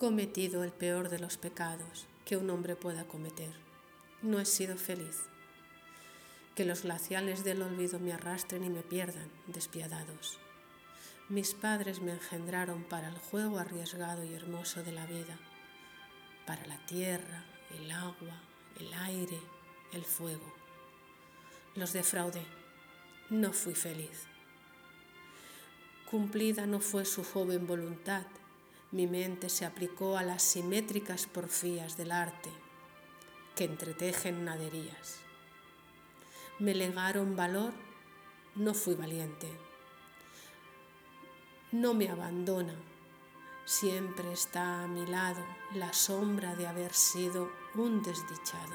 cometido el peor de los pecados que un hombre pueda cometer. No he sido feliz. Que los glaciales del olvido me arrastren y me pierdan, despiadados. Mis padres me engendraron para el juego arriesgado y hermoso de la vida, para la tierra, el agua, el aire, el fuego. Los defraudé. No fui feliz. Cumplida no fue su joven voluntad. Mi mente se aplicó a las simétricas porfías del arte que entretejen naderías. Me legaron valor, no fui valiente. No me abandona, siempre está a mi lado la sombra de haber sido un desdichado.